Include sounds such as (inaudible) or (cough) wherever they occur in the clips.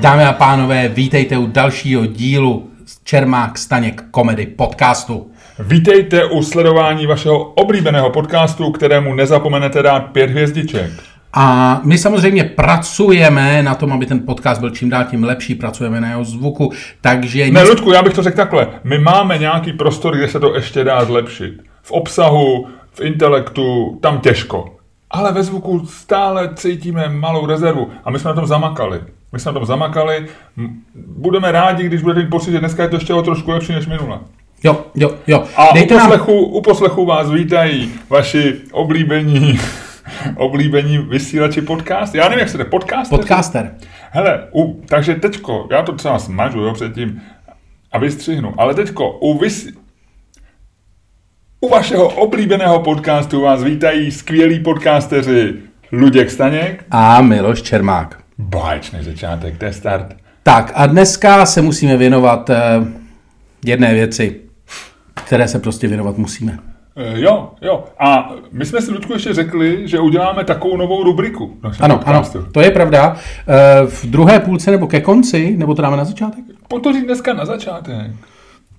Dámy a pánové, vítejte u dalšího dílu Čermák Staněk Komedy podcastu. Vítejte u sledování vašeho oblíbeného podcastu, kterému nezapomenete dát pět hvězdiček. A my samozřejmě pracujeme na tom, aby ten podcast byl čím dál tím lepší, pracujeme na jeho zvuku, takže... Ne, Ludku, já bych to řekl takhle. My máme nějaký prostor, kde se to ještě dá zlepšit. V obsahu, v intelektu, tam těžko. Ale ve zvuku stále cítíme malou rezervu a my jsme na tom zamakali. My jsme tom zamakali. Budeme rádi, když budete mít pocit, že dneska je to ještě o trošku lepší než minule. Jo, jo, jo. A u Dejte nám... poslechu, u poslechu vás vítají vaši oblíbení, (laughs) oblíbení vysílači podcast. Já nevím, jak se jde, podcast? Podcaster. Hele, u, takže teďko, já to třeba smažu jo, předtím a vystřihnu, ale teďko u, vys, u vašeho oblíbeného podcastu vás vítají skvělí podcasteři Luděk Staněk. A Miloš Čermák. Báječný začátek, to je start. Tak a dneska se musíme věnovat eh, jedné věci, které se prostě věnovat musíme. E, jo, jo. A my jsme si, Ludku, ještě řekli, že uděláme takovou novou rubriku. Ano, ano, to je pravda. Eh, v druhé půlce nebo ke konci, nebo to dáme na začátek? Pojď to říct dneska na začátek.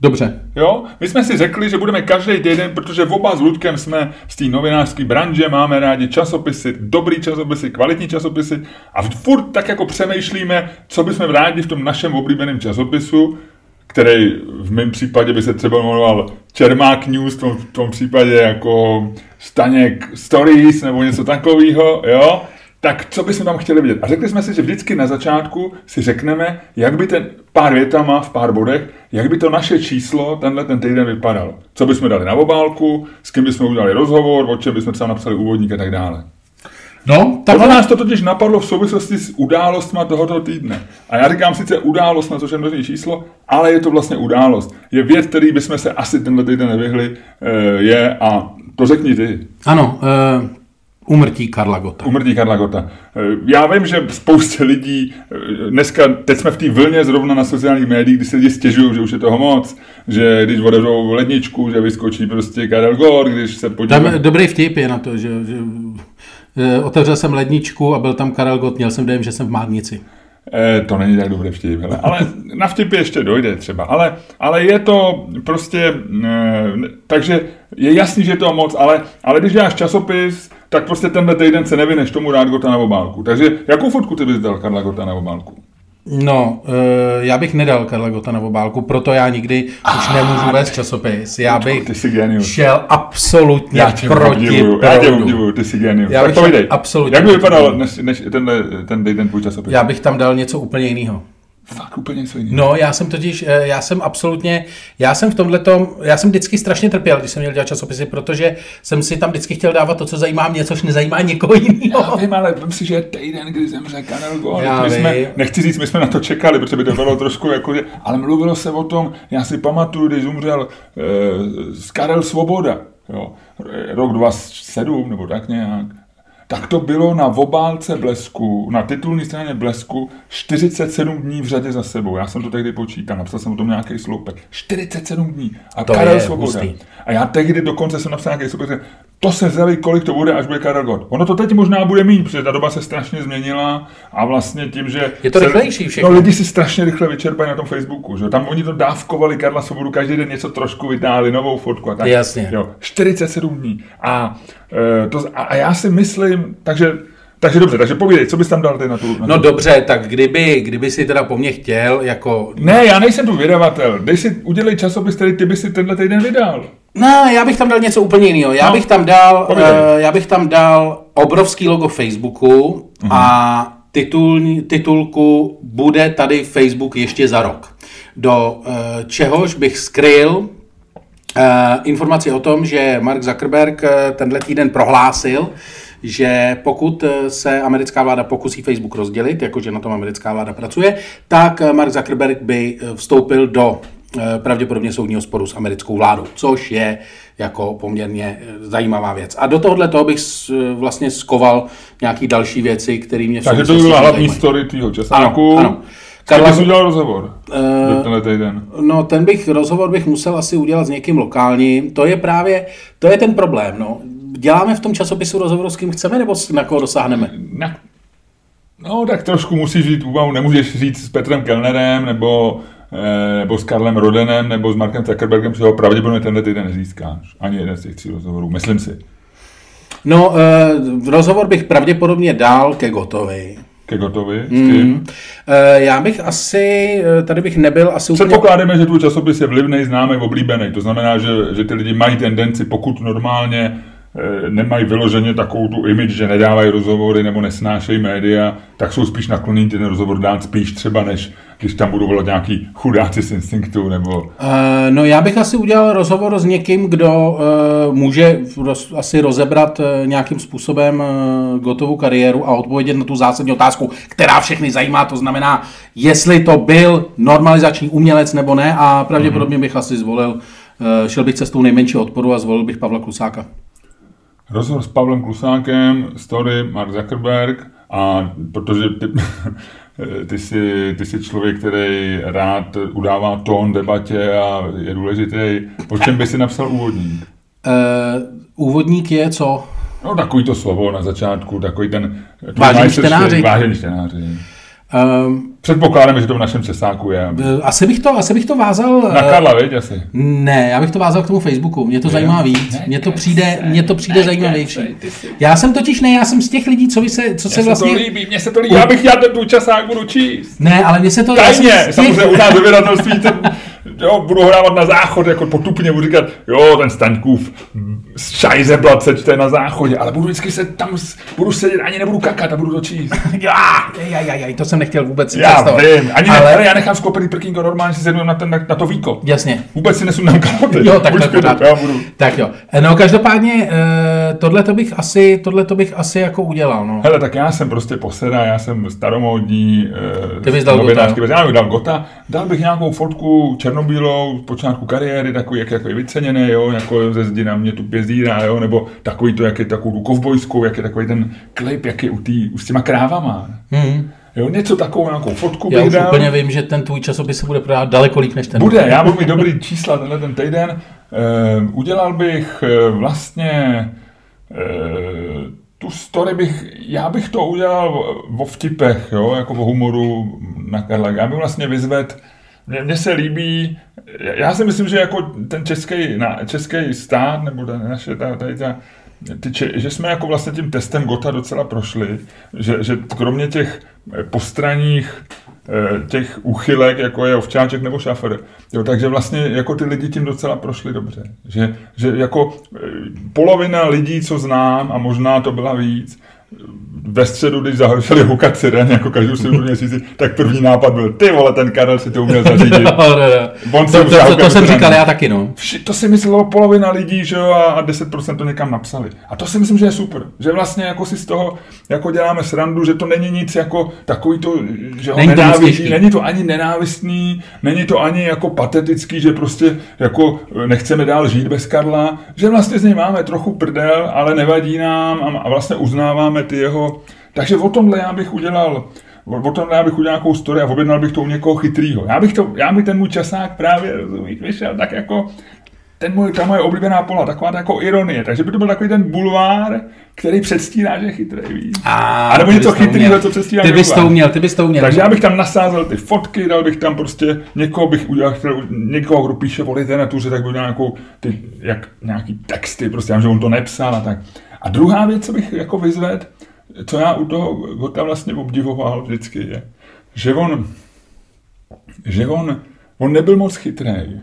Dobře. Jo? My jsme si řekli, že budeme každý týden, protože v oba s Luďkem jsme z té novinářské branže, máme rádi časopisy, dobrý časopisy, kvalitní časopisy a furt tak jako přemýšlíme, co bychom rádi v tom našem oblíbeném časopisu, který v mém případě by se třeba jmenoval Čermák News, v tom, v tom případě jako Staněk Stories nebo něco takového, jo? Tak co bychom tam chtěli vidět? A řekli jsme si, že vždycky na začátku si řekneme, jak by ten pár větama v pár bodech, jak by to naše číslo tenhle ten týden vypadalo. Co bychom dali na obálku, s kým bychom udělali rozhovor, o čem bychom třeba napsali úvodník a tak dále. No, Tohle tak nás to totiž napadlo v souvislosti s událostma tohoto týdne. A já říkám sice událost, na což je množné číslo, ale je to vlastně událost. Je věc, který bychom se asi tenhle týden nevyhli, eh, je, a to řekni ty, ano, uh, umrtí Karla Gota. umrtí Karla Gota. Eh, Já vím, že spousta lidí, eh, dneska, teď jsme v té vlně zrovna na sociálních médiích, kdy se lidi stěžují, že už je toho moc, že když otevřou ledničku, že vyskočí prostě Karel Gott, když se Tam podívají. dobrý vtip je na to, že, že eh, otevřel jsem ledničku a byl tam Karel Gott, měl jsem dojem, že jsem v Mádnici. Eh, to není tak dobrý vtip, hele. ale na vtipy ještě dojde třeba. Ale, ale je to prostě, eh, takže je jasný, že je to moc, ale, ale když děláš časopis, tak prostě tenhle týden se nevyneš tomu dát Gota na obálku. Takže jakou fotku ty bys dal Karla Gota na obálku? No, eh, já bych nedal Karla Gota na obálku, proto já nikdy už nemůžu vést časopis. Já bych ty jsi genius. šel absolutně Já tě proti obdivuju, já tě obdivuju, ty jsi genius. Já Tak bych povídej, absolutně jak by vypadal než, než tenhle, ten týden tvůj časopis? Já bych tam dal něco úplně jiného. Fakt úplně něco jiného. No, já jsem totiž, eh, já jsem absolutně, já jsem v tomhletom, já jsem vždycky strašně trpěl, když jsem měl dělat časopisy, protože jsem si tam vždycky chtěl dávat to, co zajímá mě, což nezajímá někoho Já jiného. vím, ale vím si, že je týden, kdy zemře Karel. Já My jsme, nechci říct, my jsme na to čekali, protože by to bylo trošku jako, že, ale mluvilo se o tom, já si pamatuju, když umřel eh, Karel Svoboda, jo, rok 27 nebo tak nějak, tak to bylo na obálce Blesku, na titulní straně Blesku 47 dní v řadě za sebou. Já jsem to tehdy počítal, napsal jsem o tom nějaký sloupek. 47 dní. A To Karel je Svoboda. hustý. A já tehdy dokonce jsem napsal nějaký sloupek, to se zjeli, kolik to bude, až bude Karel Gott. Ono to teď možná bude mít, protože ta doba se strašně změnila a vlastně tím, že... Je to se, rychlejší všechno. No lidi si strašně rychle vyčerpají na tom Facebooku, že? Tam oni to dávkovali Karla Svobodu, každý den něco trošku vytáhli, novou fotku a tak. Jasně. Jo, 47 dní. A, e, to, a, a já si myslím, takže, takže dobře, takže povídej, co bys tam dal ty na tu... Na No tu? dobře, tak kdyby, kdyby si teda po mně chtěl, jako... Ne, já nejsem tu vydavatel. Dej si, udělej časopis, který ty by si tenhle týden vydal. No, já bych tam dal něco úplně jiného. Já No, bych tam dal, uh, já bych tam dal obrovský logo Facebooku a titulní, titulku bude tady Facebook ještě za rok. Do uh, čehož bych skryl uh, informaci o tom, že Mark Zuckerberg uh, tenhle týden prohlásil, že pokud eh, se americká vláda pokusí Facebook rozdělit, jakože na tom americká vláda pracuje, tak eh, Mark Zuckerberg by eh, vstoupil do eh, pravděpodobně soudního sporu s americkou vládou, což je jako poměrně eh, zajímavá věc. A do tohohle toho bych eh, vlastně skoval nějaký další věci, které mě Takže to byla hlavní zajímají. story tvýho časáku. Ano, ano. Karla... Jsi udělal rozhovor Eh, tenhle týden. No, ten bych, rozhovor bych musel asi udělat s někým lokálním. To je právě, to je ten problém, no. Děláme v tom časopisu rozhovor s kým chceme, nebo na koho dosáhneme? Na... No, tak trošku musíš žít úvahu, nemůžeš říct s Petrem Kellnerem, nebo, eh, nebo s Karlem Rodenem, nebo s Markem Zuckerbergem, protože ho pravděpodobně tenhle týden nezískáš. Ani jeden z těch tří rozhovorů, myslím si. No, eh, rozhovor bych pravděpodobně dal ke Gotovi. Ke Gotovi? Mm. Eh, já bych asi, eh, tady bych nebyl asi úplně... Předpokládáme, že tvůj časopis je vlivný, známý, oblíbený. To znamená, že, že ty lidi mají tendenci, pokud normálně eh, nemají vyloženě takovou tu image, že nedávají rozhovory nebo nesnášejí média, tak jsou spíš nakloněni ten rozhovor dát spíš třeba, než když tam budou volat nějaký chudáci z instinktu nebo... Uh, no já bych asi udělal rozhovor s někým, kdo uh, může roz, asi rozebrat uh, nějakým způsobem uh, gotovou kariéru a odpovědět na tu zásadní otázku, která všechny zajímá, to znamená, jestli to byl normalizační umělec nebo ne. A pravděpodobně bych asi zvolil, uh, šel bych cestou nejmenšího odporu a zvolil bych Pavla Klusáka. Rozhovor s Pavlem Klusákem, story Mark Zuckerberg a protože ty, (laughs) ty, jsi, ty jsi člověk, který rád udává tón debatě a je důležitý. O čem by si napsal úvodník? Uh, úvodník je co? No takový to slovo na začátku, takový ten... Vážení čtenáři. Vážení čtenáři. Um, Předpokládáme, že to v našem cesáku je. Aby... asi, bych to, asi bych to vázal... Na Karla, viď, asi? Ne, já bych to vázal k tomu Facebooku. Mě to je? zajímá víc. Ne, mně to přijde, mně to přijde zajímavější. Já jsem totiž ne, já jsem z těch lidí, co, vy se, co se vlastně... Mně se to líbí, mně se to líbí. Já bych já ten časák budu číst. Ne, ale mně se to... Tajně, těch... samozřejmě u nás vydavatelství ten, jo, budu hrávat na záchod, jako potupně budu říkat, jo, ten Staňkův z Šajzeblat se čte na záchodě, ale budu vždycky se tam, budu sedět, ani nebudu kakat a budu to číst. já, já, já, já, to jsem nechtěl vůbec Já vím, ani ale... ne, já nechám sklopený prkínko, normálně si sednu na, ten, na, na to víko. Jasně. Vůbec si nesundám kalhoty. Jo, tak Buď to já budu. Tak jo. No každopádně, eh, tohle to bych asi, tohle to bych asi jako udělal, no. Hele, tak já jsem prostě poseda, já jsem staromódní. Ty bys dal Gota. Já bych dal Gota, dal bych nějakou fotku černobílou, počátku kariéry, takový, jak, jako je vyceněný, jo, jako ze zdi na mě tu pězdíra, jo, nebo takový to, jak je takovou tu kovbojskou, jak je takový ten klip, jak je u, tý, u s těma krávama. Hmm. Jo, něco takovou, nějakou fotku Já bych už úplně vím, že ten tvůj časopis se bude prodávat daleko líp než ten. Bude, já budu mít dobrý (laughs) čísla tenhle ten týden. E, udělal bych e, vlastně e, tu story bych, já bych to udělal o vtipech, jo, jako o humoru na Karla. Já bych vlastně vyzvedl mně se líbí, já si myslím, že jako ten český, na, český stát, nebo ta, naše, ta, tady ta, ty, že jsme jako vlastně tím testem Gota docela prošli, že, že kromě těch postranních eh, těch uchylek, jako je ovčáček nebo šafer. Jo, takže vlastně jako ty lidi tím docela prošli dobře. Že, že jako eh, polovina lidí, co znám, a možná to byla víc, ve středu, když zahořeli hukat siren, jako každou středu (laughs) měsíci, tak první nápad byl, ty vole, ten Karel si to uměl zařídit. (laughs) no, no, no. On to, to, to, to jsem říkal já taky, no. To si myslelo polovina lidí, že jo, a 10% to někam napsali. A to si myslím, že je super. Že vlastně jako si z toho jako děláme srandu, že to není nic jako takový to, že ho není nenávidí, to není to ani nenávistný, není to ani jako patetický, že prostě jako nechceme dál žít bez Karla, že vlastně z něj máme trochu prdel, ale nevadí nám a, a vlastně uznáváme ty jeho takže o tomhle já bych udělal o tomhle já bych udělal nějakou story a objednal bych to u někoho chytrýho. Já bych, to, já bych ten můj časák právě, rozumíš, vyšel tak jako ten můj, ta moje oblíbená pola, taková jako ironie. Takže by to byl takový ten bulvár, který předstírá, že je chytrý, víš. A, a nebo něco chytrýho, co předstírá. Ty bys to uměl, ty bys to uměl. Takže já bych tam nasázel ty fotky, dal bych tam prostě někoho bych udělal, někoho, kdo píše o literatuře, tak bych udělal nějakou, ty, jak, nějaký texty, prostě, já, že on to nepsal a tak. A druhá věc, co bych jako vyzvedl, co já u toho Gota vlastně obdivoval vždycky, je, že on, že on, on nebyl moc chytrý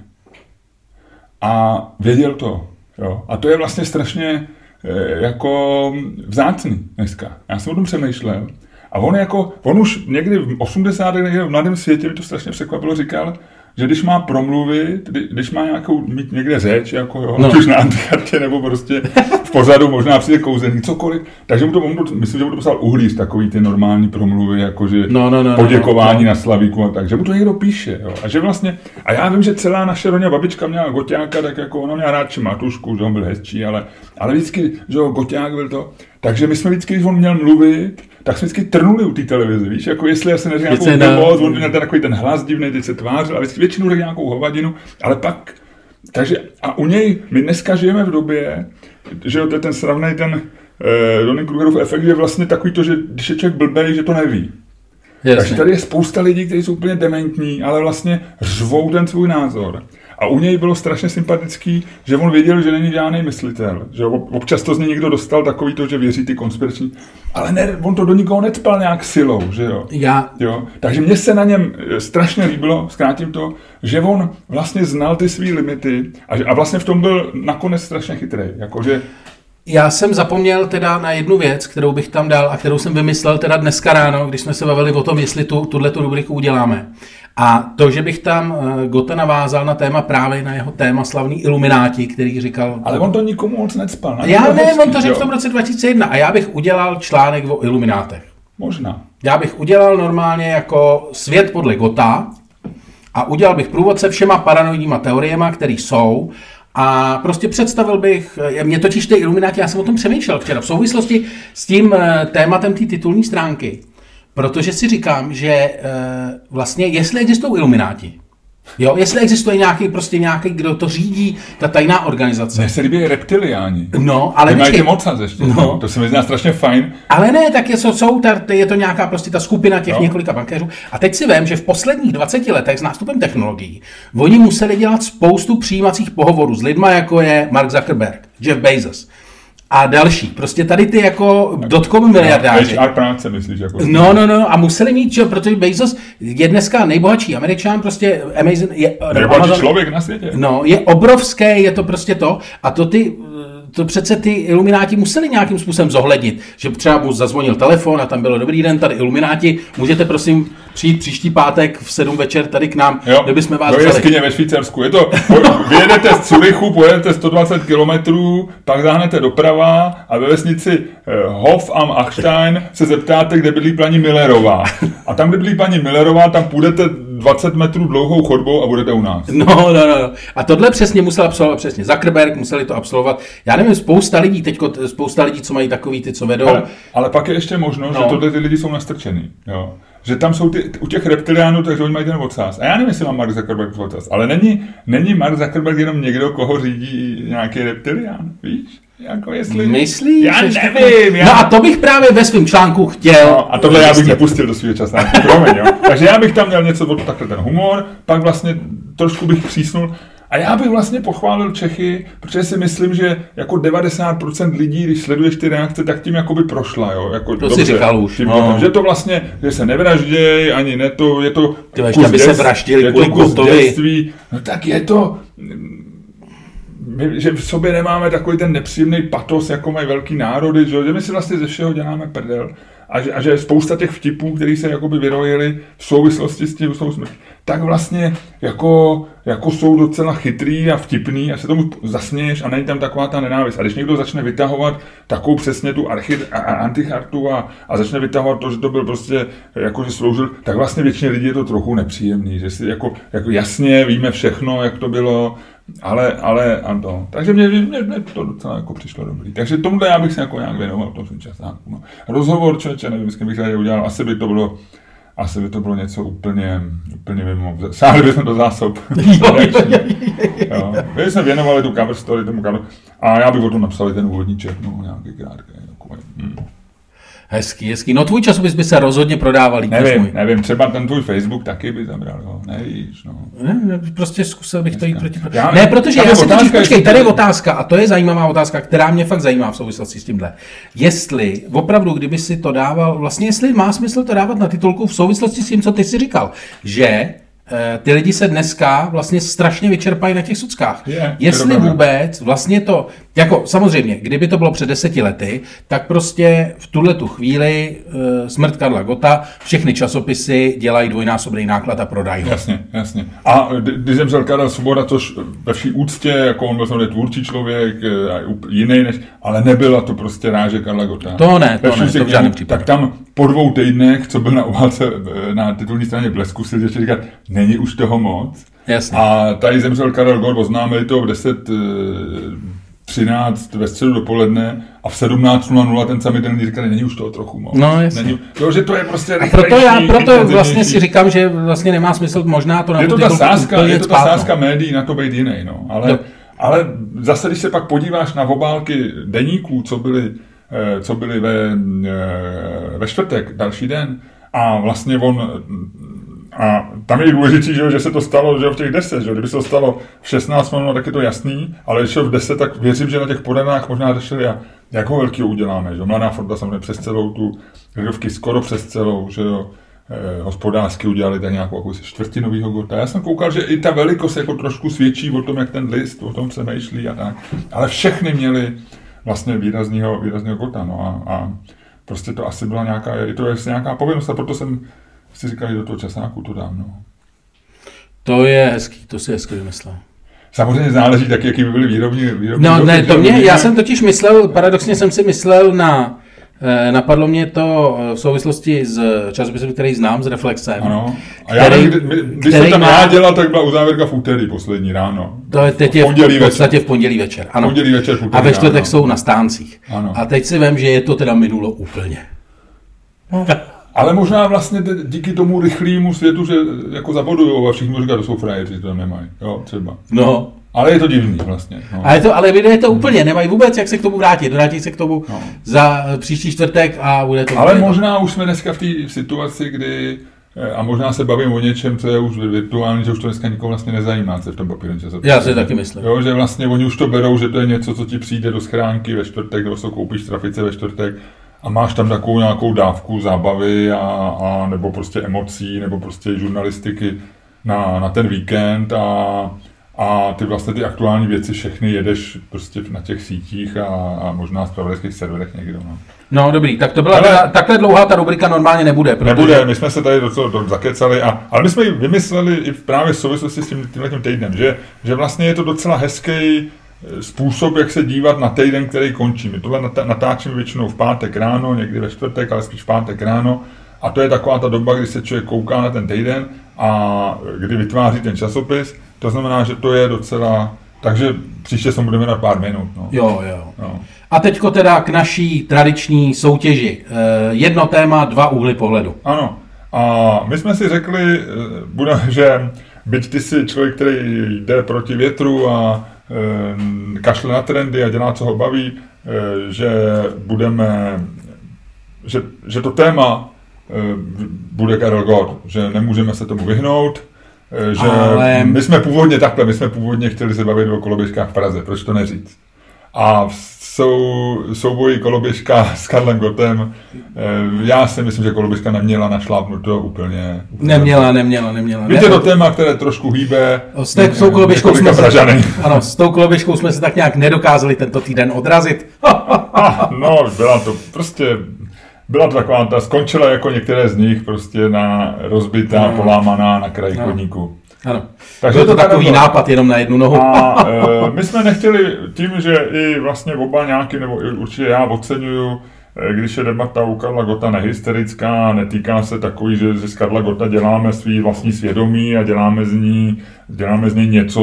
a věděl to. Jo. A to je vlastně strašně eh, jako vzácný dneska. Já jsem o tom přemýšlel. A on jako, on už někdy v 80. někdy v mladém světě, mi to strašně překvapilo, říkal, že když má promluvit, když má nějakou, mít někde řeč, jako jo, no. na antikartě nebo prostě v pořadu možná přijde kouzelník, cokoliv, takže mu to, to myslím, že mu to poslal uhlíř, takový ty normální promluvy, jako že no, no, no, no poděkování no, no. na Slavíku a tak, že mu to někdo píše, jo, a že vlastně, a já vím, že celá naše rodina babička měla goťáka, tak jako ona měla rád Matušku, že on byl hezčí, ale, ale vždycky, že jo, goťák byl to, takže my jsme vždycky, když on měl mluvit, tak jsme vždycky trnuli u té televize, víš, jako jestli já se neřekl nějakou blbost, on měl takový ten hlas divný, teď se tvářil, a vždycky většinou řekl nějakou hovadinu, ale pak, takže a u něj, my dneska žijeme v době, že jo, to je ten sravný ten, eh, Donny Krugerův efekt je vlastně takový to, že když je člověk blbej, že to neví. Jasně. Takže tady je spousta lidí, kteří jsou úplně dementní, ale vlastně řvou ten svůj názor. A u něj bylo strašně sympatický, že on věděl, že není žádný myslitel. Že občas to z něj někdo dostal takový to, že věří ty konspirační. Ale ne, on to do nikoho necpal nějak silou, že jo? Já... jo? Takže mně se na něm eh, strašně líbilo, zkrátím to, že on vlastně znal ty své limity a, a vlastně v tom byl nakonec strašně chytrý. Jakože já jsem zapomněl teda na jednu věc, kterou bych tam dal a kterou jsem vymyslel teda dneska ráno, když jsme se bavili o tom, jestli tu, tuhle tu rubriku uděláme. A to, že bych tam eh, Gota navázal na téma právě na jeho téma slavný Ilumináti, který říkal... Ale on to nikomu moc necpal. Já ne, on to řekl v tom roce 2001 a já bych udělal článek o Iluminátech. Možná. Já bych udělal normálně jako svět podle Gota a udělal bych průvodce všema paranoidníma teoriemi, které jsou a prostě představil bych, eh, mě totiž ty Ilumináti, já jsem o tom přemýšlel včera, v souvislosti s tím eh, tématem té titulní stránky. Protože si říkám, že e, vlastně, jestli existují ilumináti, Jo, jestli existuje nějaký, prostě nějaký, kdo to řídí, ta tajná organizace. Mně se líbí reptiliáni. No, ale Ty mají ty mocac ještě, no. to se mi zdá strašně fajn. Ale ne, tak je, jsou, je to nějaká prostě ta skupina těch no. několika bankéřů. A teď si vím, že v posledních 20 letech s nástupem technologií oni museli dělat spoustu přijímacích pohovorů s lidma, jako je Mark Zuckerberg, Jeff Bezos, a další. Prostě tady ty jako dotcom miliardáři. HR práce, myslíš? Jako no, no, no, a museli mít, že, protože Bezos je dneska nejbohatší američan, prostě Amazon je... Nejbohatší Amazon, člověk na světě. No, je obrovské, je to prostě to. A to ty to přece ty ilumináti museli nějakým způsobem zohlednit, že třeba mu zazvonil telefon a tam bylo dobrý den, tady ilumináti, můžete prosím přijít příští pátek v 7 večer tady k nám, jo, kde bychom vás Do jeskyně ve Švýcarsku. Je to, (laughs) vyjedete z Curychu, pojedete 120 km, pak zahnete doprava a ve vesnici eh, Hof am Achstein se zeptáte, kde bydlí paní Millerová. A tam, kde bydlí paní Millerová, tam půjdete 20 metrů dlouhou chodbou a budete u nás. No, no, no. A tohle přesně musel absolvovat přesně Zuckerberg, museli to absolvovat. Já nevím, spousta lidí, teď spousta lidí, co mají takový ty, co vedou. Ale, ale pak je ještě možnost, no. že tohle ty lidi jsou nastrčený. Jo. Že tam jsou ty, u těch reptiliánů, takže oni mají ten ocas. A já nevím, jestli má Mark Zuckerberg ocas, ale není, není Mark Zuckerberg jenom někdo, koho řídí nějaký reptilián, víš? Jako jestli... Myslíš? Já nevím. Já... No a to bych právě ve svém článku chtěl. No, a tohle já bych nepustil do svého času. (laughs) Promiň, jo. Takže já bych tam měl něco od takhle ten humor, pak vlastně trošku bych přísnul. A já bych vlastně pochválil Čechy, protože si myslím, že jako 90% lidí, když sleduješ ty reakce, tak tím jakoby prošla. Jo? Jako, to dobře, si říkal už. Tím, no. Že to vlastně, že se nevraždějí, ani ne to, je to Ty kus aby se vraždili kvůli dětství. No tak je to, my, že v sobě nemáme takový ten nepříjemný patos, jako mají velký národy, že, že my si vlastně ze všeho děláme prdel. A že, a že spousta těch vtipů, které se jakoby vyrojily v souvislosti s tím, s smrtí, tak vlastně jako, jako jsou docela chytrý a vtipný a se tomu zasměješ a není tam taková ta nenávist. A když někdo začne vytahovat takovou přesně tu archi, a, a antichartu a, a začne vytahovat to, že to byl prostě, jako že sloužil, tak vlastně většině lidí je to trochu nepříjemný, že si jako, jako jasně víme všechno, jak to bylo, ale, ale ano. Takže mě, mě, mě, to docela jako přišlo dobrý. Takže tomuhle já bych se jako nějak věnoval v tom časáku. No. Rozhovor člověče, nevím, s kým bych tady udělal, asi by to bylo asi by to bylo něco úplně, úplně mimo. Sáhli bychom do zásob. (laughs) jo. My jsme věnovali tu cover story tomu cover. A já bych o tom napsal ten úvodníček, no, nějaký krátký. Takový. Hmm. Hezký, hezký. No tvůj časopis by se rozhodně prodával líp nevím, můj. nevím, třeba ten tvůj Facebook taky by zabral, jo. nevíš, no. Ne, ne, prostě zkusil bych to jít proti... Já, ne, protože já se totiž, počkej, tady je otázka, a to je zajímavá otázka, která mě fakt zajímá v souvislosti s tímhle. Jestli, opravdu, kdyby si to dával, vlastně jestli má smysl to dávat na titulku v souvislosti s tím, co ty si říkal, že Eh, ty lidi se dneska vlastně strašně vyčerpají na těch suckách. Je, Jestli vůbec vlastně to, jako samozřejmě, kdyby to bylo před deseti lety, tak prostě v tuhle tu chvíli uh, smrt Karla Gota, všechny časopisy dělají dvojnásobný náklad a prodají ho. Jasně, jasně. A když zemřel Karel Svoboda, což ve vší úctě, jako on byl samozřejmě tvůrčí člověk, eh, jiný než, ale nebyla to prostě ráže Karla Gota. To ne, to ne, to v žádném případě. Tak tam po dvou týdnech, co byl na obálce na titulní straně Blesku, si ještě říkat, není už toho moc. Jasně. A tady zemřel Karel Gott, oznámili to v 10, 13 eh, ve středu dopoledne a v 17.00 ten samý den říkali, není už toho trochu moc. No, jasně. Není, to, že to je prostě a proto já proto vlastně si říkám, že vlastně nemá smysl možná to na je to ta sázka, je to ta sázka médií na to být jiný, no. Ale, no. ale zase, když se pak podíváš na obálky deníků, co byly eh, co byly ve, eh, ve čtvrtek, další den. A vlastně on a tam je důležitý, že, že se to stalo že v těch 10, že kdyby se to stalo v 16, no, tak je to jasný, ale když v 10, tak věřím, že na těch podanách možná řešili, jak ho velký uděláme, že Mladá fronta samozřejmě přes celou tu hrdovky, skoro přes celou, že jo, eh, hospodářsky udělali tak nějakou jako čtvrtinovýho gota. Já jsem koukal, že i ta velikost jako trošku svědčí o tom, jak ten list, o tom přemýšlí a tak. Ale všechny měly vlastně výrazného, výrazného gota. No a, a, prostě to asi byla nějaká, je to je nějaká povinnost a proto jsem si říkal, že do toho časáku to dám. No. To je hezký, to si hezky vymyslel. Samozřejmě záleží taky, jaký by byly výrobní, výrobní No ne, to mě, já jsem totiž myslel, paradoxně jsem si myslel na, eh, napadlo mě to v souvislosti s časopisem, který znám, s Reflexem. Ano. A já, který, kdy, když jsem tam má... já dělal, tak byla uzávěrka v úterý poslední ráno. To je teď v, v podstatě v pondělí večer. Ano. Pondělí večer, v úterý A ve čtvrtek jsou na stáncích. Ano. A teď si vím, že je to teda minulo úplně. Ale možná vlastně díky tomu rychlému světu, že jako zabodujou a všichni říkají, to jsou frajeři, to nemají. Jo, třeba. No. Ale je to divný vlastně. No. Ale, to, ale je to úplně, nemají vůbec jak se k tomu vrátit. Vrátí se k tomu no. za příští čtvrtek a bude to... Ale možná už jsme dneska v té situaci, kdy eh, a možná se bavím o něčem, co je už virtuální, že už to dneska nikoho vlastně nezajímá, co v tom časopise. Já si taky myslím. Jo, že vlastně oni už to berou, že to je něco, co ti přijde do schránky ve čtvrtek, nebo se koupíš trafice ve čtvrtek a máš tam takovou nějakou dávku zábavy a, a nebo prostě emocí, nebo prostě žurnalistiky na, na ten víkend a, a ty vlastně ty aktuální věci všechny jedeš prostě na těch sítích a, a možná spravodajských serverech někdo. No. No dobrý, tak to byla ale, teda, takhle dlouhá ta rubrika normálně nebude. Protože... Nebude, my jsme se tady do toho do, zakecali, a, ale my jsme ji vymysleli i právě v souvislosti s tím, tímhle tím týdnem, že, že vlastně je to docela hezký způsob, jak se dívat na týden, který končí. My tohle natáčíme většinou v pátek ráno, někdy ve čtvrtek, ale spíš v pátek ráno. A to je taková ta doba, kdy se člověk kouká na ten týden a kdy vytváří ten časopis. To znamená, že to je docela... Takže příště se budeme na pár minut. No. Jo, jo. No. A teďko teda k naší tradiční soutěži. Eh, jedno téma, dva úhly pohledu. Ano. A my jsme si řekli, eh, že byť ty jsi člověk, který jde proti větru a kašle na trendy a dělá, co ho baví, eh, že budeme, že, že to téma eh, bude Karel Gott, že nemůžeme se tomu vyhnout, že Ale... my jsme původně takhle, my jsme původně chtěli se bavit o koloběžkách v Praze, proč to neříct? A sou, souboji koloběžka s Karlem Gotem. Eh, já si myslím, že koloběžka neměla našlápnuto úplně. úplně neměla, neměla, neměla. Víte, to téma, které trošku hýbe. S, té, s tou koloběžkou jsme se, ano, s tou koloběžkou jsme se tak nějak nedokázali tento týden odrazit. (laughs) ah, no, byla to prostě byla to taková, ta skončila jako některé z nich prostě na rozbitá, no. polámaná na kraji no. chodníku. Ano. Takže je to takový bylo. nápad jenom na jednu nohu. A e, my jsme nechtěli tím, že i vlastně oba nějaký, nebo i určitě já oceňuju, e, když je debata u Karla Gota nehysterická, netýká se takový, že z Karla Gota děláme svý vlastní svědomí a děláme z ní, děláme z ní něco,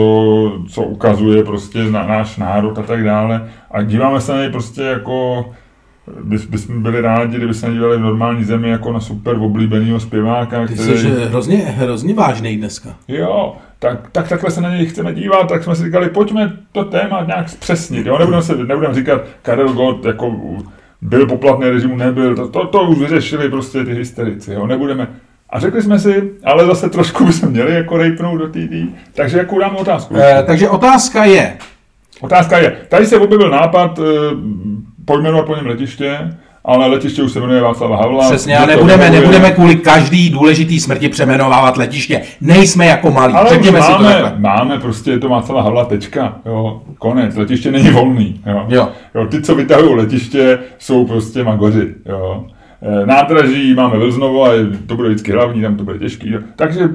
co ukazuje prostě na náš národ a tak dále. A díváme se na něj prostě jako bys, bychom byli rádi, kdyby se dívali v normální zemi jako na super oblíbenýho zpěváka. Ty který... jsi hrozně, hrozně vážný dneska. Jo, tak, tak takhle se na něj chceme dívat, tak jsme si říkali, pojďme to téma nějak zpřesnit. Jo? Nebudeme, se, nebudeme říkat, Karel Gott jako byl poplatný režimu, nebyl, to, to, to už vyřešili prostě ty hysterici. Jo? Nebudeme, a řekli jsme si, ale zase trošku bychom měli jako rejpnout do TD. Takže jakou dáme otázku? E, takže otázka je. Otázka je, tady se objevil nápad, e, pojmenovat po něm letiště, ale letiště už se jmenuje Václava Havla. Přesně, a nebudeme, nebudeme kvůli každý důležitý smrti přeměnovávat letiště. Nejsme jako malí, ale řekněme máme, si to takhle. Máme, prostě je to Václava Havla, tečka, jo, konec, letiště není volný, jo. jo. jo ty, co vytahují letiště, jsou prostě magoři, jo. E, nádraží máme Vlznovo a to bude vždycky hlavní, tam to bude těžký, jo. takže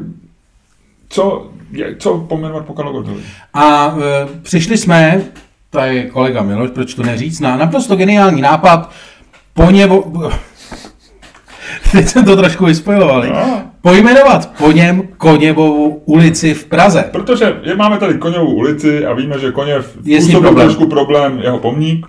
co, co pomenovat po Kalogotovi? A e, přišli jsme to je kolega Miloš, proč to neříct, na naprosto geniální nápad, po něvo... (laughs) Teď jsem to trošku vyspojoval. No. Pojmenovat po něm Koněvou ulici v Praze. Protože je, máme tady Koněvou ulici a víme, že Koněv je problém. trošku problém jeho pomník.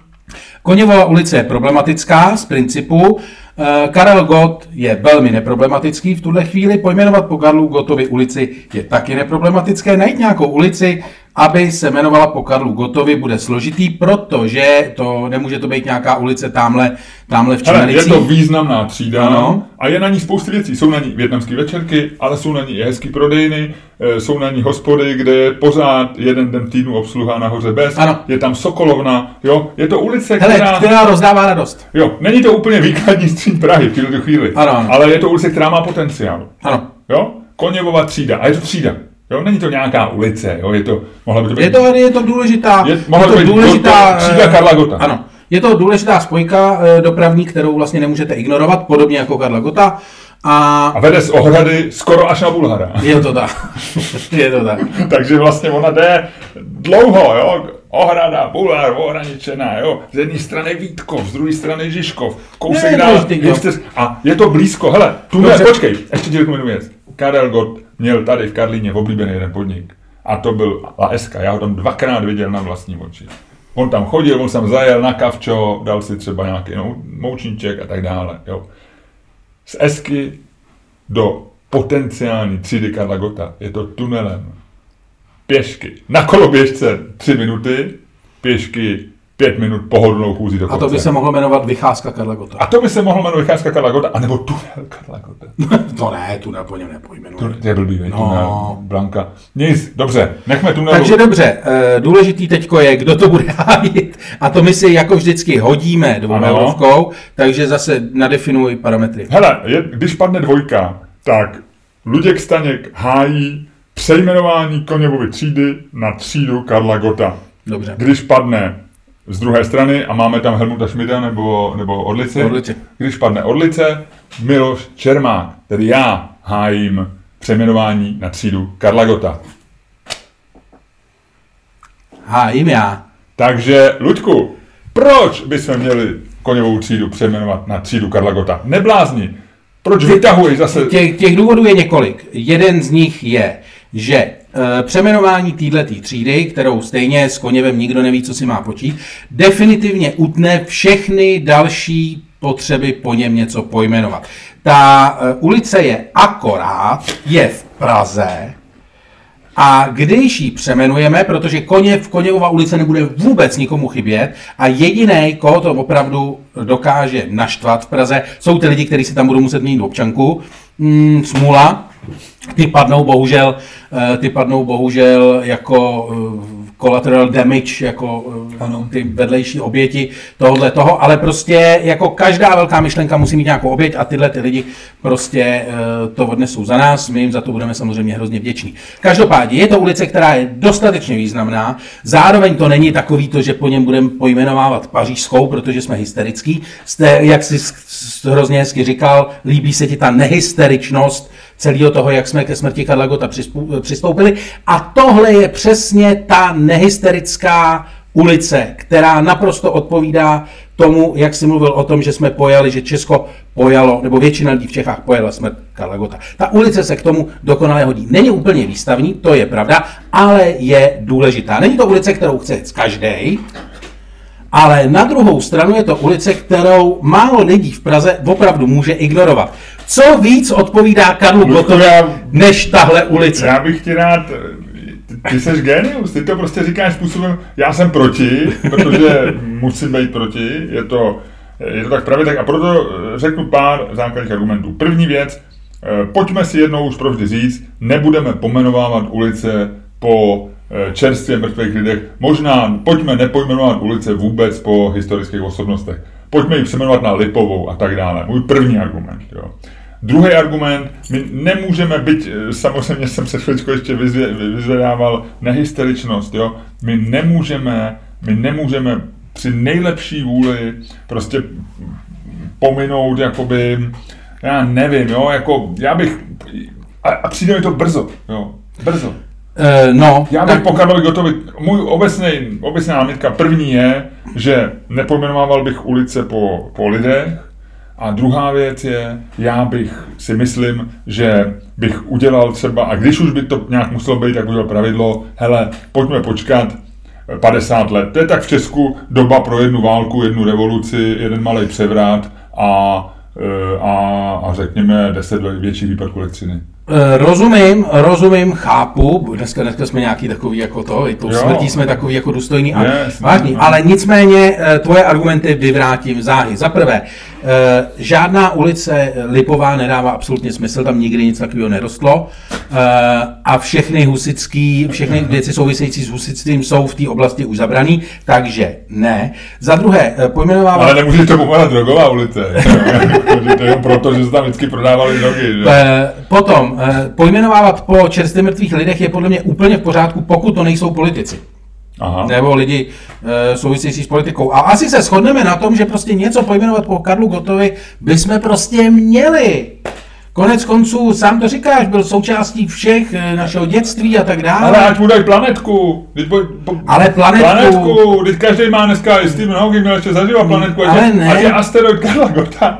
Koněvova ulice je problematická z principu. Eh, Karel Gott je velmi neproblematický v tuhle chvíli. Pojmenovat po Karlu Gottovi ulici je taky neproblematické. Najít nějakou ulici, aby se jmenovala po Karlu Gotovi, bude složitý, protože to nemůže to být nějaká ulice tamhle, tamhle v Hele, je to významná třída Ano. a je na ní spousty věcí. Jsou na ní větnamské večerky, ale jsou na ní i hezký prodejny, eh, jsou na ní hospody, kde je pořád jeden den v týdnu obsluha nahoře bez. Ano. Je tam Sokolovna, jo. Je to ulice, Hele, která... která rozdává radost. Jo, není to úplně výkladní střín Prahy v tuto chvíli, Ano, ano. ale je to ulice, která má potenciál. Ano. Jo? Koněvova třída. A je to třída. Jo? Není to nějaká ulice. Jo? Je to, mohla by to být... Je to, je to důležitá, Je- je, mohla to být důležitá, třída eh, Karla Gotta. Ano. Je to důležitá spojka eh, dopravní, kterou vlastně nemůžete ignorovat, podobně jako Karla Gota. A A vede z ohrady skoro až na Bulhara. je to tak. je to tak. (laughs) Takže vlastně ona jde dlouho, jo? Ohrada, Bulhar, ohraničená, jo? Z jedné strany Vítkov, z druhé strany Žižkov, kousek dál. A je to blízko, hele, tu ne, Dobře. počkej, ještě ti řeknu jednu věc. Karel Gott měl tady v Karlíně oblíbený jeden podnik. A to byl La Eska, já ho tam dvakrát viděl na vlastní oči. On tam chodil, on tam zajel na kavčo, dal si třeba nějaký nou- moučníček a tak dále, jo. Z Esky do potenciální třídy Karla Gota je to tunelem. Pěšky. Na koloběžce 3 minuty, pěšky 5 minut pohodlnou chůzí do A to by se mohlo jmenovat Vycházka Karla Gota. a to by se mohlo jmenovat vycházka Karla Gota, anebo tunel Karla Gota. (laughs) To ne, tu po něm nepojmenuji. To je blbý, no. No. tunel, Blanka. Nic, dobře, nechme tunelu. Takže dobře, eh, důležitý teďko je, kdo to bude (laughs) hájit. A to my si jako vždycky hodíme dvou Ano. eurovkou, takže zase nadefinuj parametry. Hele, je, když padne dvojka, tak Luděk Staněk hájí přejmenování Koněvovy třídy na třídu Karla Gota. Dobře. Když padne z druhé strany a máme tam Helmuta Schmida nebo, nebo Orlici, Orlici. když padne Orlice, Miloš Čermák, tedy já hájím přejmenování na třídu Karla Gota. Hájím já. Takže, Luďku, proč bychom měli Koněvou třídu přejmenovat na třídu Karla Gota? Neblázni. Proč vytahuješ zase... Těch, těch důvodů je několik. Jeden z nich je, že přeměnování této třídy, kterou stejně s Koněvem nikdo neví, co si má počít, definitivně utne všechny další potřeby po něm něco pojmenovat. Ta e, ulice je akorát, je v Praze, a když ji přemenujeme, protože Koněv, Koněvova ulice nebude vůbec nikomu chybět a jediný, koho to opravdu dokáže naštvat v Praze, jsou ty lidi, kteří si tam budou muset mít občanku. Mm, smůla, ty padnou bohužel, eh, ty padnou bohužel jako eh, collateral damage, jako ano. ty vedlejší oběti tohohle toho, ale prostě jako každá velká myšlenka musí mít nějakou oběť a tyhle ty lidi prostě eh, to odnesou za nás, my jim za to budeme samozřejmě hrozně vděční. Každopádně je to ulice, která je dostatečně významná, zároveň to není takový to, že po něm budeme pojmenovávat pařížskou, protože jsme hysterický. Jste, jak jsi hrozně hezky říkal, líbí se ti ta nehysteričnost celého toho, jak jsme ke smrti Karla Gota přistoupili. A tohle je přesně ta nehysterická ulice, která naprosto odpovídá tomu, jak jsi mluvil o tom, že jsme pojali, že Česko pojalo, nebo většina lidí v Čechách pojala smrt Karla Gota. Ta ulice se k tomu dokonale hodí. Není úplně výstavní, to je pravda, ale je důležitá. Není to ulice, kterou chce každý, ale na druhou stranu je to ulice, kterou málo lidí v Praze opravdu může ignorovat. Co víc odpovídá Karlu já- než tahle ulice? Já bych ti rád, ty, ty jsi genius, ty to prostě říkáš způsobem, já jsem proti, protože musím být proti, je to, je to tak pravě tak a proto řeknu pár základních argumentů. První věc, eh, pojďme si jednou už provždy říct, nebudeme pomenovávat ulice po eh, čerstvě mrtvých lidech, možná pojďme nepojmenovat ulice vůbec po historických osobnostech. Pojďme ji přeměnovat na Lipovou a tak dále. Můj první argument. Jo. Druhý argument, my nemůžeme být, eh, samozřejmě jsem před chvíličkou ještě vyzvedával nehysteričnost, jo? my nemůžeme, my nemůžeme při nejlepší vůli prostě pominout, jakoby, já nevím, jo, jako, já bych, a, a přijde mi to brzo, jo, brzo. Eh, no, Já bych po Karlovi Gotovi, můj obecný, obecná námitka první je, že nepojmenovával bych ulice po, po lidech, a druhá věc je, já bych si myslím, že bych udělal třeba, a když už by to nějak muselo být, tak udělal pravidlo, hele, pojďme počkat 50 let. To je tak v Česku doba pro jednu válku, jednu revoluci, jeden malý převrat a, eh, a, a řekněme 10 let větší výpadku elektřiny. Eh, Rozumím, rozumím, chápu, dneska, dneska jsme nějaký takový jako to, i tou Jo. smrtí jsme takový jako důstojný a Jasně, vážný, no. ale nicméně eh, tvoje argumenty vyvrátím záhy. Za prvé, eh, žádná ulice Lipová nedává absolutně smysl, tam nikdy nic takového nerostlo a všechny husický, všechny věci související s husitstvím jsou v té oblasti už zabraný, takže ne. Za druhé, pojmenovávat Ale nemůžeš to pomenovat drogová ulice. (laughs) To je proto, že se tam vždycky prodávali drogy. Že? Eh, Potom, eh, pojmenovávat po čerstvě mrtvých lidech je podle mě úplně v pořádku, pokud to nejsou politici. Aha. Nebo lidi e, související s politikou. A asi se shodneme na tom, že prostě něco pojmenovat po Karlu Gotovi bychom prostě měli. Konec konců, sám to říkáš, byl součástí všech e, našeho dětství a tak dále. Ale ať mu dají planetku. Teď po, po, Ale planetku- Planetku. Teď každý má dneska, i Stephen Hawking měl ještě zažívat planetku. ať Ale je- ne. Ať je asteroid Karla Gota.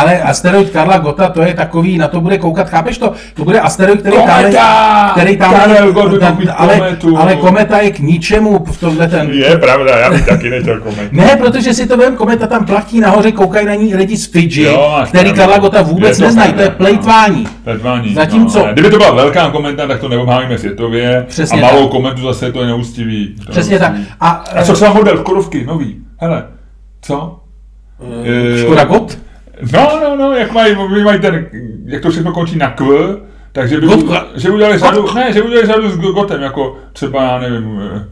Ale asteroid Karla Gota, to je takový, na to bude koukat, chápeš to? To bude asteroid, který Kometa! který tam Karel Gott by mohl mít ale, kometu. ale kometa je k ničemu v tomhle ten... Je pravda, já bych taky nechtěl komentu. Ne, protože si to vem, kometa tam platí nahoře, koukají na ní lidi z Fidži, Jo, který. Karla Gota vůbec neznají, to je pravda, plejtvání. Tetvání. Zatímco- No, kdyby to byla velká kometa, tak to neobhájíme světově. Přesně a malou tak. komentu zase to je neústivý. To Přesně tak. A, A co třeba model Korovky, nový? Hele, co? Škoda Got? No, no, no, jak mají, mají ten, jak to všechno končí na kv, takže by, Gotka. že udělali řadu, ne, že udělali řadu s Gotem, jako třeba, já nevím, eh,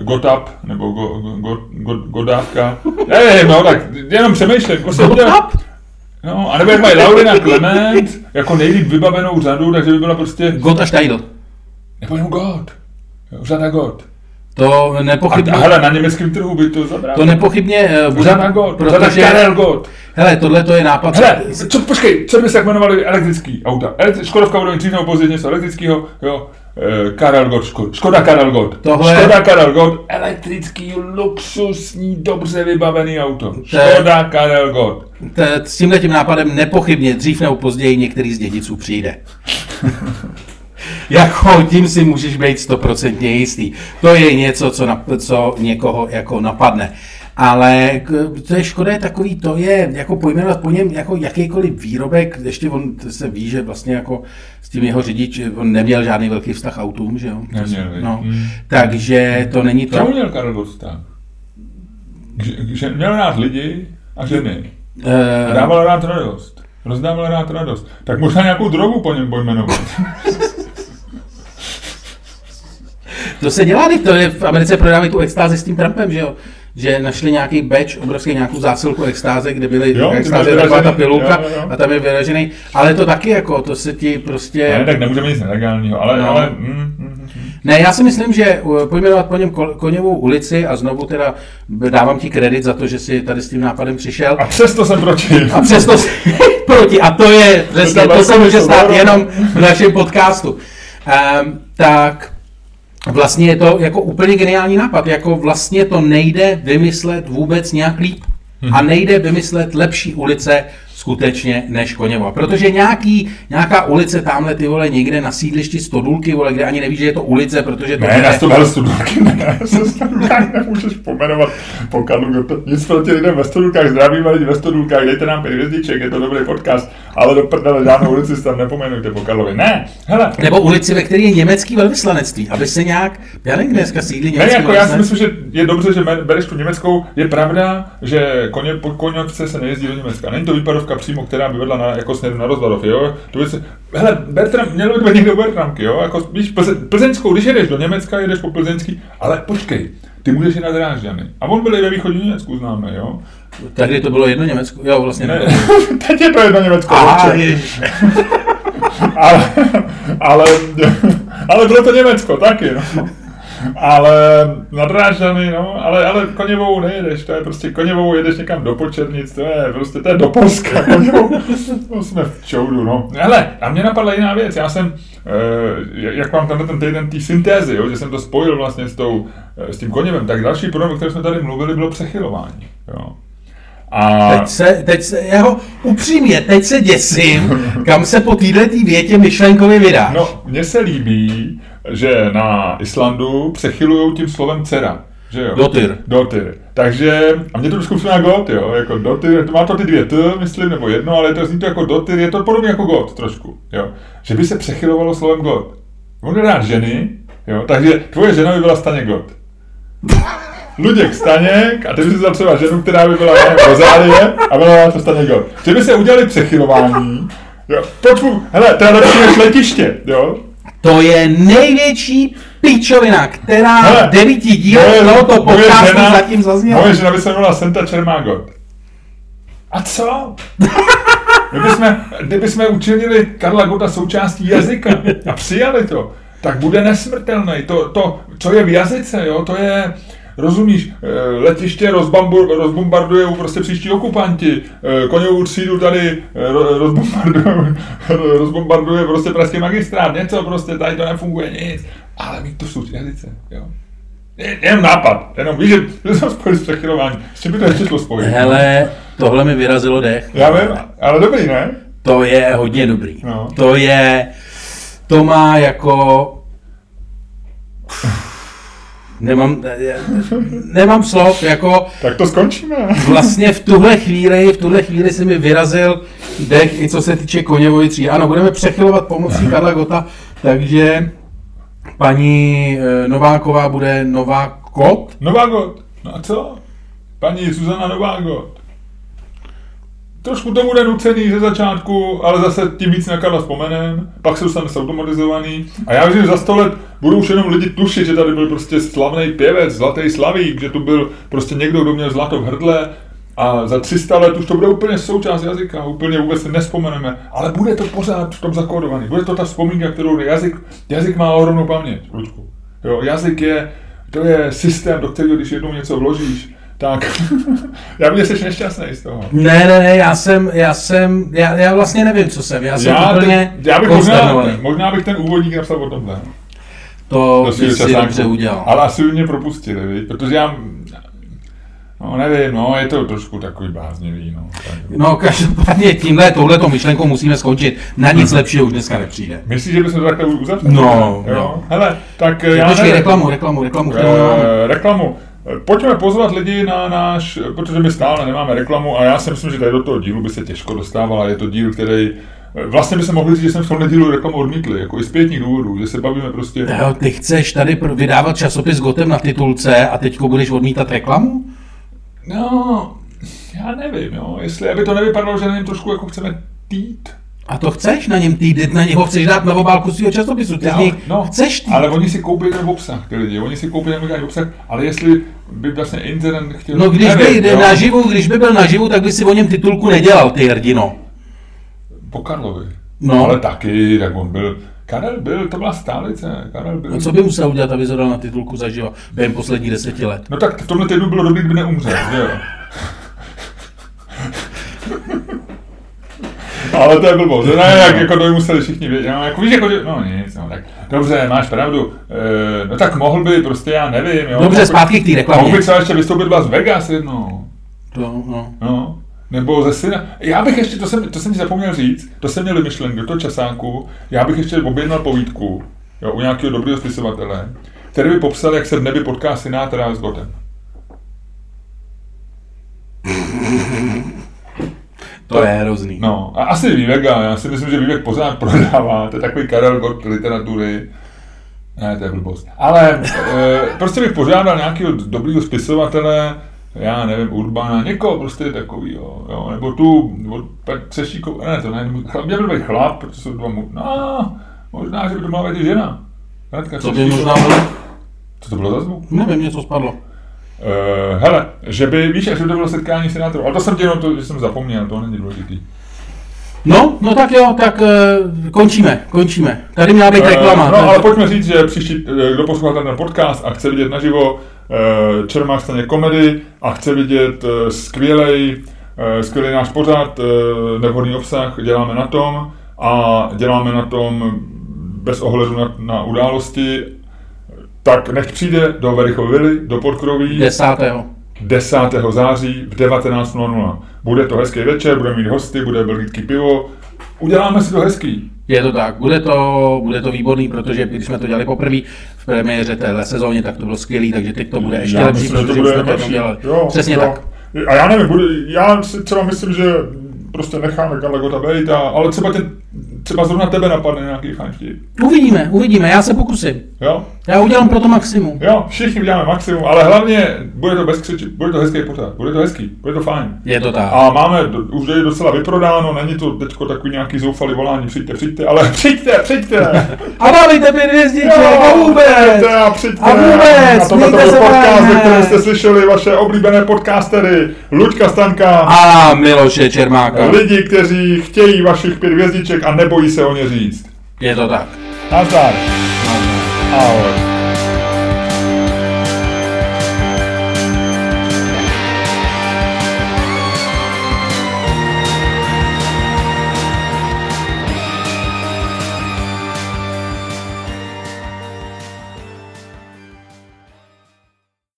eh, Gotap, nebo go, go, go, Godávka. Nevím, no, tak jenom přemýšlím. Prostě udělali-? No, a nebo jak mají Laurina Clement, jako nejlíp vybavenou řadu, takže by byla prostě, Got a Steidl. nebo jenom God. Řada God. To nepochybně, a hele, na německém trhu by to zabralo. to nepochybně eh, bude, Řada God. Protože, Karel God. hele, tohle to je nápad, Hele, co, počkej, co by se jmenovali elektrický auta? Elektri- Škodovka bude mít dřív nebo později něco elektrického, jo. E, Karel Gott, Ško, Škoda Karel Gott. Tohle- Škoda Karel Gott, elektrický, luxusní, dobře vybavený auto. Škoda Karel t- s tímhle tím nápadem nepochybně dřív nebo později některý z dědiců přijde. (laughs) (laughs) jako tím si můžeš být stoprocentně jistý. To je něco, co, nap, co někoho jako napadne. Ale to je škoda, je takový, to je jako pojmenovat po něm jako jakýkoliv výrobek, ještě on se ví, že vlastně jako s tím jeho řidič, on neměl žádný velký vztah autům, že jo? Neměl, no. Hmm. Takže to není to. Čemu měl Karel Gott vztah? Že, že měl rád lidi a ženy. Eh, dával rád radost. Rozdával rád radost. Tak možná nějakou drogu po něm pojmenovat. (laughs) To se dělá, to je v Americe prodávají tu extázi s tím Trumpem, že jo? Že našli nějaký batch, obrovský nějakou zásilku extáze, kde byly Jo, extáze, taková ta pilulka jo, jo, jo. a tam je vyražený. Ale to taky jako, to se ti prostě... ne, tak nemůžeme nic nelegálního, ale, No. ale mm, mm, mm. Ne, já si myslím, že uh, pojmenovat po něm Ko- Koněvou ulici a znovu teda dávám ti kredit za to, že jsi tady s tím nápadem přišel. A přesto jsem proti. (laughs) A přesto jsi (laughs) proti. A to je, přesně, To to se může stát dobro. jenom v našem podcastu. Um, tak vlastně je to jako úplně geniální nápad. Jako vlastně to nejde vymyslet vůbec nějak líp. A nejde vymyslet lepší ulice skutečně než Koněvo. Protože nějaký, nějaká ulice tamhle ty vole někde na sídlišti Stodulky, vole, kde ani nevíš, že je to ulice, protože to Ne, bude- na stodulky, stodulky ne, se stodulkách nemůžeš pomenovat po Gottu. Nic proti lidem ve stodulkách, zdravíme lidi ve stodulkách, dejte nám pět hvězdiček, je to dobrý podcast, ale do prdele žádnou ulici si tam nepomenujte po Karlovi. Ne, hele, Nebo ulici, ve které je německý velvyslanectví, aby se nějak, já nevím, dneska sídlí ne, německý jako já si myslím, že je dobře, že bereš tu německou. Je pravda, že koně, po koněvce se nejezdí do Německa. Není to výpadovka přímo, která by vedla na, jako směr na Rozvadov, jo? To by se, hele, Bertram, měl by někdo Bertramky, jo? Jako, víš, Plze, Plzeňskou, když jedeš do Německa, jedeš po Plzeňský, ale počkej, ty můžeš jít na Drážďany. A on byl i ve východním Německu, známe, jo? Tady to bylo jedno Německo, jo, vlastně Ne, ne. (laughs) teď je to jedno Německo, Aha, (laughs) ale, ale, ale bylo to Německo taky, no. Ale na Drážďany, no, ale, ale koněvou nejedeš, to je prostě koněvou jedeš někam do Počernic, to je prostě, to je do Polska, (laughs) koněvou, no, jsme v čoudu, no. Hele, a mě napadla jiná věc, já jsem, eh, jak mám tenhle ten týden té syntézy, jo, že jsem to spojil vlastně s, tou, eh, s tím koněvem, tak další problém, o kterém jsme tady mluvili, bylo přechylování, jo. A Teď se, teď se, jeho, upřímně, teď se děsím, kam se po této větě myšlenkově vydáš. No, mně se líbí, že na Islandu přechylují tím slovem dcera. že jo? Dotyr. Dotyr. Takže, a mě to trošku připomíná God, jo, jako dotyr, to má to ty dvě T, myslím, nebo jedno, ale to zní to jako dotyr, je to podobně jako God trošku, jo. Že by se přechylovalo slovem God. On je rád ženy, jo, takže tvoje žena by byla Staněk God. Luděk Staněk a ty by si vzal třeba ženu, která by byla Rozálie a byla na to Staněk God. Že by se udělali přechylování, jo, pojďme, hele, to je lepší než letiště, jo. To je největší pičovina, která Hele, v devíti dílech tohoto podcastu žena- zatím zazněla. Moje žena by se jmenovala Senta Čermágot. A co? (laughs) Kdybychom, kdybychom učinili Karla Gota součástí jazyka a přijali to, tak bude nesmrtelný. To, to, co je v jazyce, jo, to je, rozumíš, eh, letiště rozbambu, rozbombardujou prostě příští okupanti, eh, koněvou třídu tady eh, ro- rozbombardujou, (laughs) rozbombarduje prostě pražský magistrát, něco prostě, tady to nefunguje nic, ale mít to v součástí jazyce, jo. Je- Jenom nápad, jenom víš, že že jsem spojil s přechylováním. S čím by to ještě šlo spojit? Hele, tohle mi vyrazilo dech. Já vím, ale dobrý, ne? To je hodně dobrý. No. To je, to má jako... Nemám, nemám slov, jako Tak to skončíme. vlastně v tuhle chvíli, v tuhle chvíli si mi vyrazil dech, i co se týče koněvoji tří. Ano, budeme přechylovat pomocí Karla Gota, takže paní eh, Nováková bude Nová Kot. Novágot. No a co? Paní Zuzana Novágot. Trošku to bude nucený ze začátku, ale zase tím víc na Karla vzpomenem, pak se dostane automatizovaný. A já věřím, že za sto let budou už jenom lidi tušit, že tady byl prostě slavný pěvec, zlatý slavík, že tu byl prostě někdo, kdo měl zlato v hrdle, a za 300 let už to bude úplně součást jazyka, úplně vůbec si nespomeneme, ale bude to pořád v tom zakódovaný. Bude to ta vzpomínka, kterou jazyk, jazyk má ohromnou paměť, Luďku. Jo, jazyk je, to je systém, do kterého když jednou něco vložíš, tak (laughs) já bych jsi nešťastný z toho. Ne, ne, ne, já jsem, já jsem, já, já vlastně nevím, co jsem, já jsem Já, úplně teď- já bych možná, možná bych ten úvodník napsal o tomhle. To svého si časánku. dobře udělal. Ale asi by mě propustili, viď? protože já, no nevím, no, je to trošku takový bláznivý, no. Tak. No každopádně tímhle, touhletou myšlenkou musíme skončit. Na nic lepšího už dneska nepřijde. Myslíš, že bychom to takhle uzavřeli? No, jo. no. Hele, tak já Počkej, nevím. reklamu, reklamu, reklamu. Eh, reklamu. Pojďme pozvat lidi na náš, protože my stále nemáme reklamu a já si myslím, že tady do toho dílu by se těžko dostávala. Je to díl, který eh, Vlastně by se mohli říct, že jsme v tomhle dílu reklamu odmítli, jako i z pětních důvodů, že se bavíme prostě... Jo, ty chceš tady vydávat časopis Gotem na titulce a teďko budeš odmítat reklamu? No, já nevím, jo, jestli, aby to nevypadalo, že na něm trošku jako chceme tít. A to chceš na něm týdit, na něho chceš dát na obálku svého časopisu, ty z něj chceš no, ale oni si koupí ten obsah, ty lidi, oni si koupí ten obsah, ale jestli by vlastně internet chtěl... No když by nevím, jde jo. naživu, když by byl naživu, tak by si o něm titulku nedělal, ty hrdino. Po Karlovi. No. Ale taky, jak on byl... Karel byl, to byla stálice, Karel byl... A co by musel udělat, aby zadal na titulku zaživa během posledních deseti let? No tak v tomhle týdnu bylo dobrý, kdyby neumřel, že jo? (laughs) Ale to je blbost, ne, jak jako to by museli všichni vědět, no, jako víš, jako, no nic, no, tak dobře, máš pravdu, e, no tak mohl by, prostě já nevím, jo. Dobře, Mohl zpátky k té reklamě. Mohl by třeba ještě vystoupit Las Vegas jednou, To, no. no. Nebo ze syna. Já bych ještě, to jsem, to jsem ti zapomněl říct, to jsem měl vymyšlen do toho časánku, já bych ještě objednal povídku, jo, u nějakého dobrého spisovatele, který by popsal, jak se v nebi potká Sinatra s Gotem. To je hrozný. No, a asi Víveka, já si myslím, že Vívek pořád prodává, to je takový Karel Gott literatury. Ne, to je blbost. Ale e, prostě bych požádal nějakého dobrýho spisovatele, já nevím, Urbana, někoho prostě takovýho, jo, nebo tu, Třešíkov, ne, to ne, chlap, měl by být chlap, protože jsou dva mu, no, možná, že by to mohla být i žena. Radka Co by možná bylo? Co to bylo za zvuk? Nevím, něco spadlo. Uh, hele, že by, víš, až to bylo setkání senátorů, ale to jsem jenom to, že jsem zapomněl, to není důležitý. No, no tak jo, tak uh, končíme, končíme. Tady měla být reklama. Eh, No, ale pojďme říct, že příští, eh, kdo poslouchá ten podcast a chce vidět naživo eh, Čermák staně komedy a chce vidět eh, skvělej, eh, skvělý náš pořad, eh, nevhodný obsah, děláme na tom a děláme na tom bez ohledu na, na události, tak nech přijde do Verichovy vily, do Podkroví. Desátého. 10. září v 19.00. Bude to hezký večer, budeme mít hosty, bude belgický pivo. Uděláme si to hezký. Je to tak, bude to, bude to výborný, protože když jsme to dělali poprvé v premiéře téhle sezóně, tak to bylo skvělý, takže teď to bude ještě Já lepší, myslím, že to protože bude jsme to dělali. Jo, Přesně jo. tak. A já nevím, budu, já si třeba myslím, že prostě necháme Galagota být, a, ale třeba, tě, třeba zrovna tebe napadne nějaký fajn vtip. Uvidíme, uvidíme, já se pokusím. Jo? Já udělám pro to maximum. Jo, všichni uděláme maximum, ale hlavně bude to bez křiči, bude to hezký pořád, bude to hezký, bude to fajn. Je to tak. A máme, do- už je docela vyprodáno, není to teďko takový nějaký zoufalý volání, přijďte, přijďte, ale (laughs) přijďte, přijďte! A dávejte pět hvězdiček, a vůbec! přijďte a přijďte! A vůbec, A tohle to mějte byl se podcast, ve kterém jste slyšeli vaše oblíbené podcastery, Luďka Stanka, A Miloše Čermáka. Lidi, kteří chtějí vašich pět hvězdiček a nebojí se o ně říct. Je to tak. Nazdar. Ahoj.